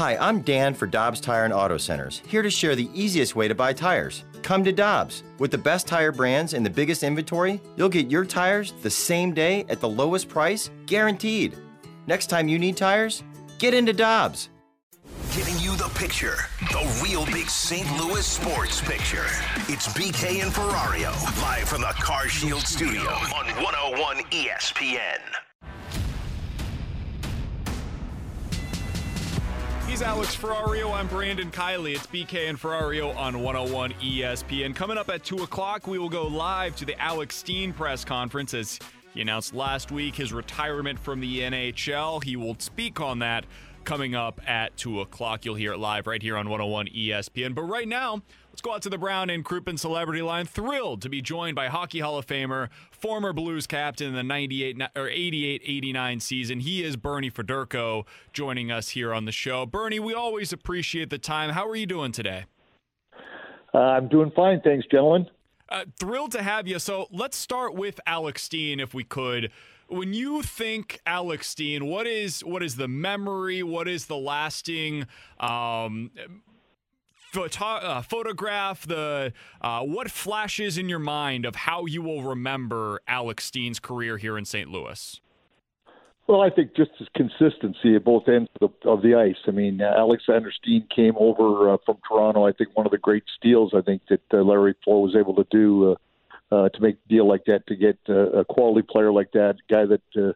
Hi, I'm Dan for Dobbs Tire and Auto Centers, here to share the easiest way to buy tires. Come to Dobbs. With the best tire brands and the biggest inventory, you'll get your tires the same day at the lowest price, guaranteed. Next time you need tires, get into Dobbs. Giving you the picture, the real big St. Louis sports picture. It's BK and Ferrario, live from the CarShield studio on 101 ESPN. He's Alex Ferrario. I'm Brandon Kiley. It's BK and Ferrario on 101 ESPN. Coming up at 2 o'clock, we will go live to the Alex Steen press conference as he announced last week his retirement from the NHL. He will speak on that coming up at 2 o'clock. You'll hear it live right here on 101 ESPN. But right now, out to the Brown and Crouppen Celebrity Line. Thrilled to be joined by Hockey Hall of Famer, former Blues captain in the 98 or 88 89 season. He is Bernie Federko joining us here on the show. Bernie, we always appreciate the time. How are you doing today? Uh, I'm doing fine, thanks, gentlemen. Uh, thrilled to have you. So let's start with Alex Steen, if we could when you think Alex Steen, what is what is the memory? What is the lasting um, photo, uh, photograph? The uh, what flashes in your mind of how you will remember Alex Steen's career here in St. Louis? Well, I think just his consistency at both ends of the, of the ice. I mean, uh, Alexander Steen came over uh, from Toronto. I think one of the great steals I think that uh, Larry Pleau was able to do uh, uh, to make a deal like that, to get uh, a quality player like that, guy that uh,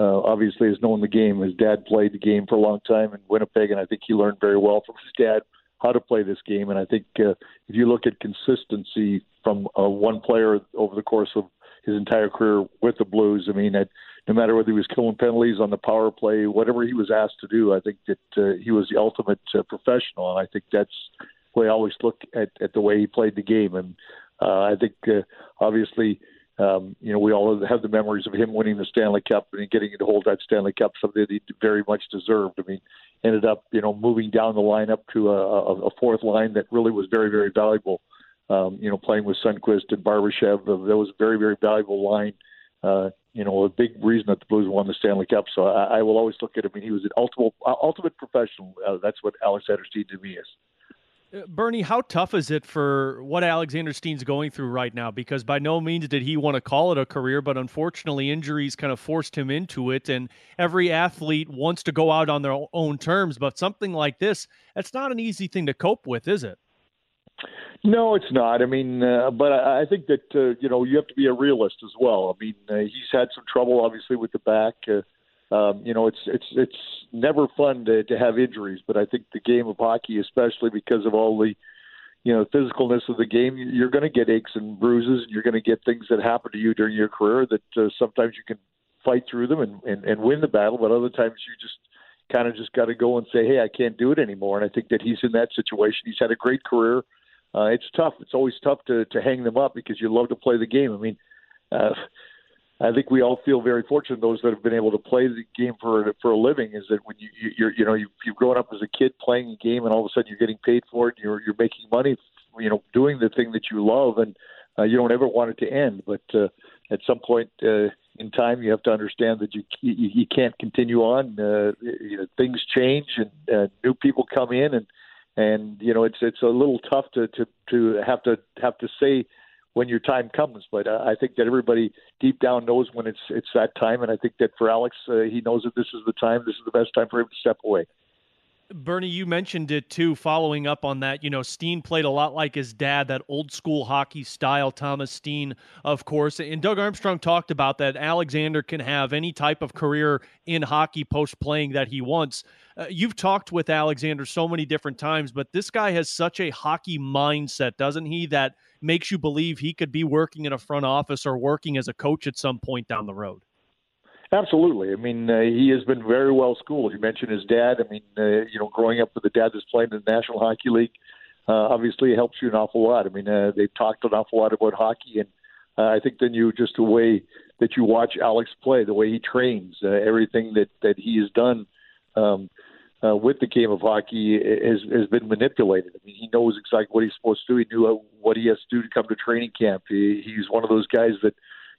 uh, obviously has known the game. His dad played the game for a long time in Winnipeg, and I think he learned very well from his dad how to play this game. And I think uh, if you look at consistency from uh, one player over the course of his entire career with the Blues, I mean, that no matter whether he was killing penalties on the power play, whatever he was asked to do, I think that uh, he was the ultimate uh, professional. And I think that's the way I always look at, at the way he played the game. And uh, I think uh, obviously, um, you know, we all have the memories of him winning the Stanley Cup and getting to hold that Stanley Cup, something that he very much deserved. I mean, ended up, you know, moving down the lineup to a, a fourth line that really was very, very valuable. Um, you know, playing with Sundqvist and Barbashev, that was a very, very valuable line. Uh, you know, a big reason that the Blues won the Stanley Cup. So I, I will always look at him. I mean, he was an ultimate, ultimate professional. Uh, that's what Alex Steen to me is. Uh, Bernie, how tough is it for what Alexander Steen's going through right now? Because by no means did he want to call it a career, but unfortunately, injuries kind of forced him into it. And every athlete wants to go out on their own terms, but something like this, that's not an easy thing to cope with, is it? No, it's not. I mean, uh, but I, I think that uh, you know you have to be a realist as well. I mean, uh, he's had some trouble, obviously, with the back. Uh, um, you know, it's it's it's never fun to, to have injuries, but I think the game of hockey, especially because of all the you know physicalness of the game, you're going to get aches and bruises, and you're going to get things that happen to you during your career that uh, sometimes you can fight through them and, and and win the battle, but other times you just kind of just got to go and say, hey, I can't do it anymore. And I think that he's in that situation. He's had a great career. Uh, it's tough. It's always tough to to hang them up because you love to play the game. I mean. Uh, I think we all feel very fortunate those that have been able to play the game for for a living. Is that when you, you you're you know you, you've grown up as a kid playing a game and all of a sudden you're getting paid for it. And you're you're making money, you know, doing the thing that you love, and uh, you don't ever want it to end. But uh, at some point uh, in time, you have to understand that you you, you can't continue on. Uh, you know, things change and uh, new people come in, and and you know it's it's a little tough to to to have to have to say when your time comes. But uh, I think that everybody deep down knows when it's it's that time, and I think that for Alex, uh, he knows that this is the time. This is the best time for him to step away. Bernie, you mentioned it too, following up on that. You know, Steen played a lot like his dad, that old school hockey style, Thomas Steen, of course. And Doug Armstrong talked about that Alexander can have any type of career in hockey post playing that he wants. Uh, you've talked with Alexander so many different times, but this guy has such a hockey mindset, doesn't he, that makes you believe he could be working in a front office or working as a coach at some point down the road. Absolutely. I mean, uh, he has been very well schooled. You mentioned his dad. I mean, uh, you know, growing up with a dad that's playing in the National Hockey League, uh, obviously helps you an awful lot. I mean, uh, they've talked an awful lot about hockey, and uh, I think then you just the way that you watch Alex play, the way he trains, uh, everything that that he has done um, uh, with the game of hockey has has been manipulated. I mean, he knows exactly what he's supposed to do. He knew what he has to do to come to training camp. He, he's one of those guys that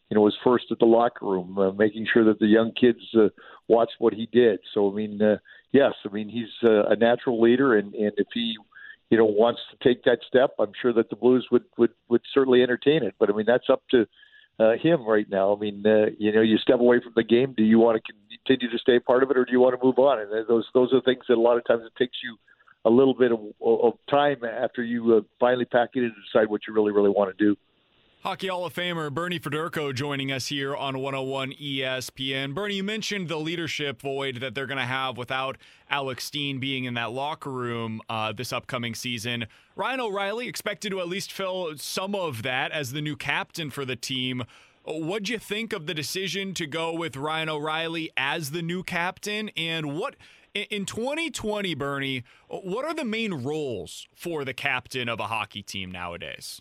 you know, was first at the locker room, uh, making sure that the young kids uh, watched what he did. So, I mean, uh, yes, I mean he's uh, a natural leader, and and if he, you know, wants to take that step, I'm sure that the Blues would would would certainly entertain it. But I mean, that's up to uh, him right now. I mean, uh, you know, you step away from the game. Do you want to continue to stay part of it, or do you want to move on? And those those are things that a lot of times it takes you a little bit of, of time after you uh, finally pack it in to decide what you really really want to do. Hockey Hall of Famer Bernie Federko joining us here on 101 ESPN. Bernie, you mentioned the leadership void that they're going to have without Alex Steen being in that locker room uh, this upcoming season. Ryan O'Reilly expected to at least fill some of that as the new captain for the team. What'd you think of the decision to go with Ryan O'Reilly as the new captain? And what in 2020, Bernie, what are the main roles for the captain of a hockey team nowadays?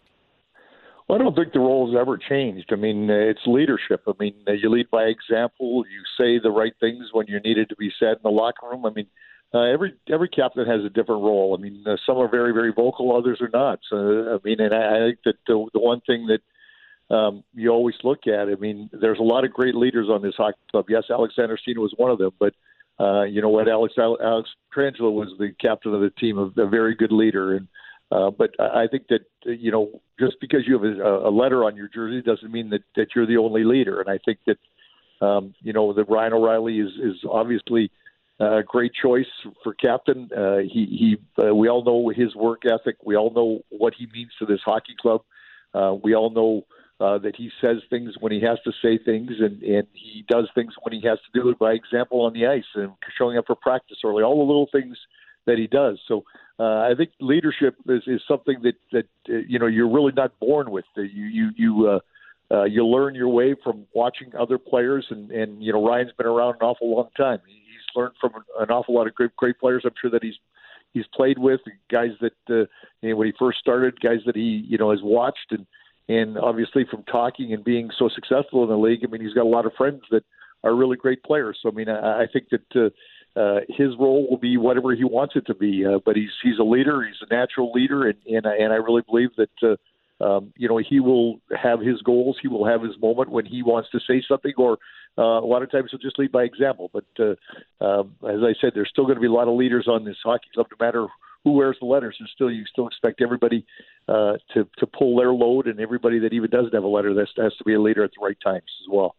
Well, I don't think the role has ever changed. I mean, uh, it's leadership. I mean, uh, you lead by example. You say the right things when you're needed to be said in the locker room. I mean, uh, every every captain has a different role. I mean, uh, some are very very vocal, others are not. So, I mean, and I, I think that the, the one thing that um, you always look at. I mean, there's a lot of great leaders on this hockey club. Yes, Alexander Steen was one of them, but uh, you know what? Alex Alex Pietrangelo was the captain of the team, a, a very good leader, and uh, but I think that you know just because you have a, a letter on your jersey doesn't mean that that you're the only leader. And I think that um, you know that Ryan O'Reilly is is obviously a great choice for captain. Uh, he he uh, we all know his work ethic. We all know what he means to this hockey club. Uh, we all know uh, that he says things when he has to say things, and and he does things when he has to do it by example on the ice and showing up for practice early. All the little things that he does. So I think leadership is, is something that that uh, you know you're really not born with. You you you uh, uh, you learn your way from watching other players, and and you know Ryan's been around an awful long time. He's learned from an awful lot of great great players. I'm sure that he's he's played with guys that uh, you know, when he first started, guys that he you know has watched, and and obviously from talking and being so successful in the league. I mean, he's got a lot of friends that are really great players. So I mean, I, I think that. Uh, uh, his role will be whatever he wants it to be. Uh, but he's he's a leader. He's a natural leader, and and, and I really believe that. Uh, um, you know, he will have his goals. He will have his moment when he wants to say something, or uh, a lot of times he'll just lead by example. But uh, um, as I said, there's still going to be a lot of leaders on this hockey club, no matter who wears the letters. And still, you still expect everybody uh, to to pull their load, and everybody that even doesn't have a letter that has to be a leader at the right times as well.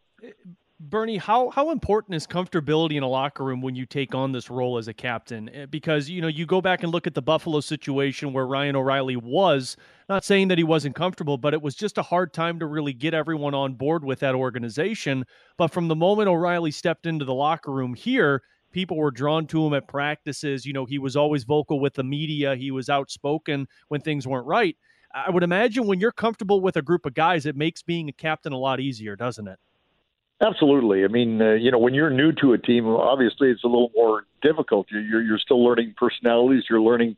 Bernie, how how important is comfortability in a locker room when you take on this role as a captain? Eh, because you know you go back and look at the Buffalo situation where Ryan O'Reilly was not saying that he wasn't comfortable, but it was just a hard time to really get everyone on board with that organization. But from the moment O'Reilly stepped into the locker room here, people were drawn to him at practices. You know, he was always vocal with the media. He was outspoken when things weren't right. I would imagine when you're comfortable with a group of guys, it makes being a captain a lot easier, doesn't it? Absolutely. I mean, uh, you know, when you're new to a team, obviously it's a little more difficult. You're you're, still learning personalities. You're learning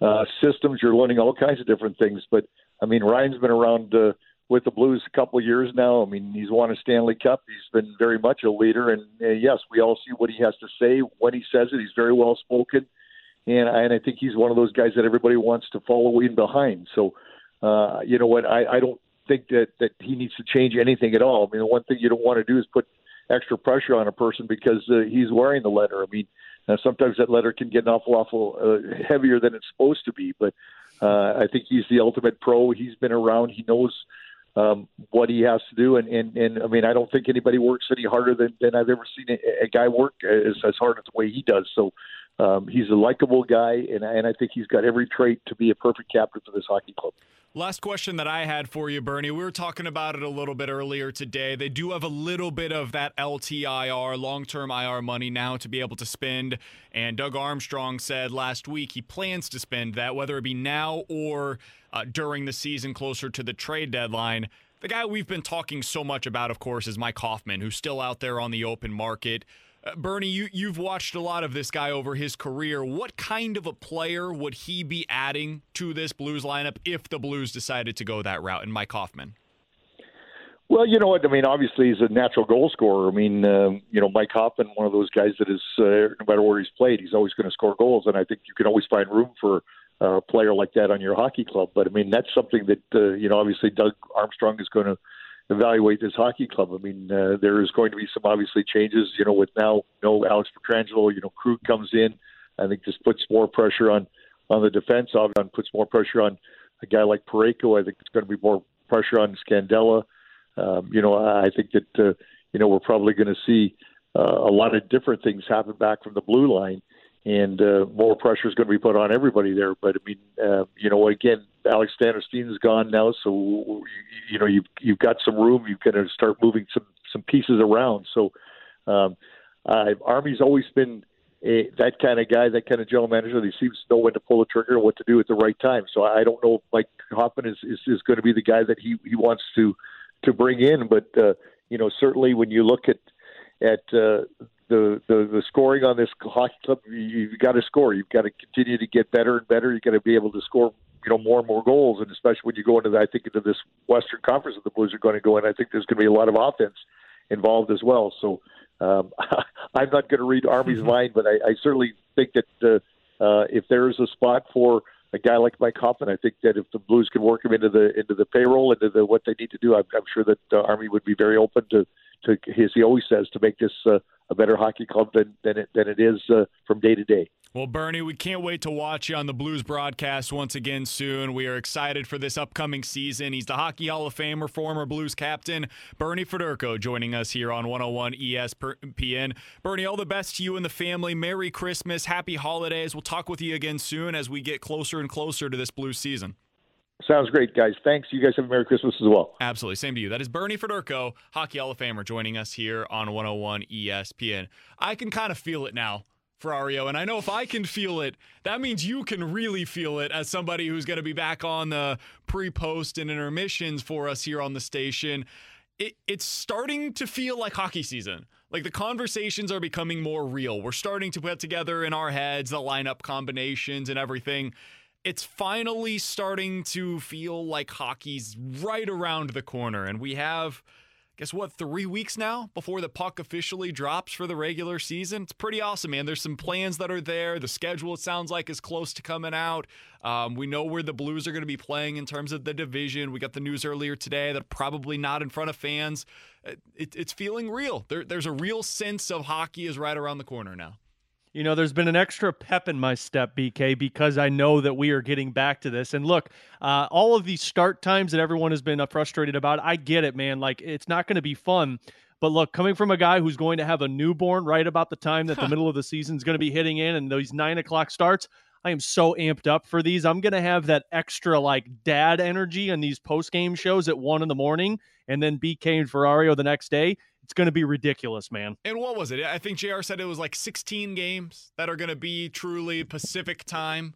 uh, systems. You're learning all kinds of different things. But I mean, Ryan's been around uh, with the Blues a couple of years now. I mean, he's won a Stanley Cup. He's been very much a leader. And uh, yes, we all see what he has to say when he says it. He's very well spoken, and and I think he's one of those guys that everybody wants to follow in behind. So. Uh, you know what? I, I don't think that that he needs to change anything at all. I mean, the one thing you don't want to do is put extra pressure on a person because uh, he's wearing the letter. I mean, uh, sometimes that letter can get an awful, awful uh, heavier than it's supposed to be. But uh, I think he's the ultimate pro. He's been around. He knows um, what he has to do, and, and and I mean, I don't think anybody works any harder than, than I've ever seen a, a guy work as as hard as the way he does. So um, he's a likable guy, and, and I think he's got every trait to be a perfect captain for this hockey club. Last question that I had for you, Bernie. We were talking about it a little bit earlier today. They do have a little bit of that LTIR, long term IR money now to be able to spend. And Doug Armstrong said last week he plans to spend that, whether it be now or uh, during the season closer to the trade deadline. The guy we've been talking so much about, of course, is Mike Hoffman, who's still out there on the open market. Uh, Bernie, you, you've watched a lot of this guy over his career. What kind of a player would he be adding to this Blues lineup if the Blues decided to go that route? And Mike Hoffman. Well, you know what? I mean, obviously, he's a natural goal scorer. I mean, um, you know, Mike Hoffman, one of those guys that is, uh, no matter where he's played, he's always going to score goals. And I think you can always find room for uh, a player like that on your hockey club. But, I mean, that's something that, uh, you know, obviously Doug Armstrong is going to evaluate this hockey club. I mean, uh, there is going to be some obviously changes. You know, with now no Alex Pietrangelo, you know, Krug comes in. I think this puts more pressure on on the defense. Obviously, puts more pressure on a guy like Parayko. I think it's going to be more pressure on Scandella. Um, you know, I think that uh, you know we're probably going to see uh, a lot of different things happen back from the blue line and uh, more pressure is going to be put on everybody there. But I mean, uh, you know, again, Alexander Steen is gone now, so you know you've you've got some room. You can start moving some some pieces around. So, um, uh, Army's always been a, that kind of guy, that kind of general manager. He seems to know when to pull the trigger and what to do at the right time. So I don't know if Mike Hoffman is is, is going to be the guy that he he wants to to bring in, but uh, you know, certainly when you look at at uh, the, the the scoring on this hockey club, you, you've got to score. You've got to continue to get better and better. You've got to be able to score, you know, more and more goals. And especially when you go into, the, I think, into this Western Conference that the Blues are going to go in, I think there's going to be a lot of offense involved as well. So um, I'm not going to read Army's mm-hmm. mind, but I, I certainly think that uh, uh, if there is a spot for a guy like Mike Hoffman, I think that if the Blues can work him into the into the payroll, into the what they need to do, I'm, I'm sure that uh, Army would be very open to to, as he always says, to make this uh, a better hockey club than than it, than it is uh, from day to day. Well, Bernie, we can't wait to watch you on the Blues broadcast once again soon. We are excited for this upcoming season. He's the Hockey Hall of Famer, former Blues captain, Bernie Federko, joining us here on 101 ESPN. Bernie, all the best to you and the family. Merry Christmas, happy holidays. We'll talk with you again soon as we get closer and closer to this Blues season. Sounds great, guys. Thanks. You guys have a Merry Christmas as well. Absolutely. Same to you. That is Bernie Federko, Hockey Hall of Famer, joining us here on 101 ESPN. I can kind of feel it now, Ferrario. And I know if I can feel it, that means you can really feel it as somebody who's going to be back on the pre post and intermissions for us here on the station. It, it's starting to feel like hockey season. Like the conversations are becoming more real. We're starting to put together in our heads the lineup combinations and everything it's finally starting to feel like hockey's right around the corner. And we have, guess what, three weeks now before the puck officially drops for the regular season. It's pretty awesome, man. There's some plans that are there. The schedule, it sounds like, is close to coming out. Um, we know where the Blues are going to be playing in terms of the division. We got the news earlier today that probably not in front of fans. It, it's feeling real. There, there's a real sense of hockey is right around the corner now. You know, there's been an extra pep in my step, BK, because I know that we are getting back to this. And look, uh, all of these start times that everyone has been uh, frustrated about, I get it, man. Like, it's not going to be fun. But look, coming from a guy who's going to have a newborn right about the time that the middle of the season is going to be hitting in and those nine o'clock starts, I am so amped up for these. I'm going to have that extra like dad energy on these post game shows at one in the morning and then BK and Ferrario the next day. It's going to be ridiculous, man. And what was it? I think JR said it was like 16 games that are going to be truly Pacific time.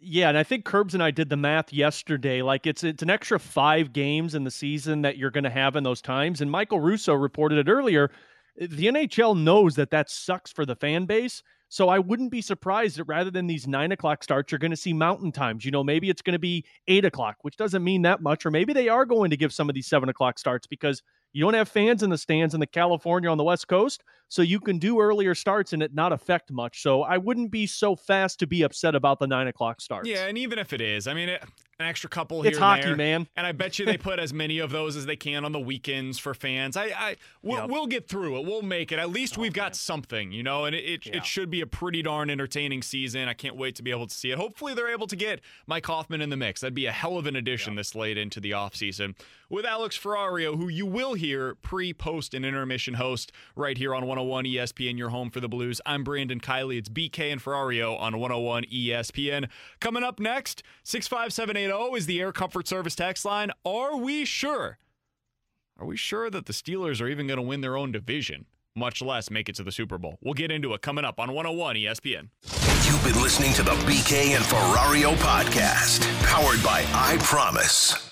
Yeah, and I think Curbs and I did the math yesterday. Like it's it's an extra five games in the season that you're going to have in those times. And Michael Russo reported it earlier. The NHL knows that that sucks for the fan base. So I wouldn't be surprised that rather than these nine o'clock starts, you're going to see mountain times. You know, maybe it's going to be eight o'clock, which doesn't mean that much. Or maybe they are going to give some of these seven o'clock starts because you don't have fans in the stands in the California on the West Coast, so you can do earlier starts and it not affect much. So I wouldn't be so fast to be upset about the nine o'clock starts. Yeah, and even if it is, I mean, it, an extra couple here. It's hockey, there. man. And I bet you they put as many of those as they can on the weekends for fans. I, I we'll, yep. we'll get through it. We'll make it. At least oh, we've got man. something, you know. And it it, yeah. it, should be a pretty darn entertaining season. I can't wait to be able to see it. Hopefully, they're able to get Mike Hoffman in the mix. That'd be a hell of an addition yep. this late into the offseason. With Alex Ferrario, who you will hear pre, post, and intermission host right here on 101 ESPN, your home for the Blues. I'm Brandon Kiley. It's BK and Ferrario on 101 ESPN. Coming up next, 65780 is the Air Comfort Service text line. Are we sure? Are we sure that the Steelers are even going to win their own division, much less make it to the Super Bowl? We'll get into it coming up on 101 ESPN. You've been listening to the BK and Ferrario podcast, powered by I Promise.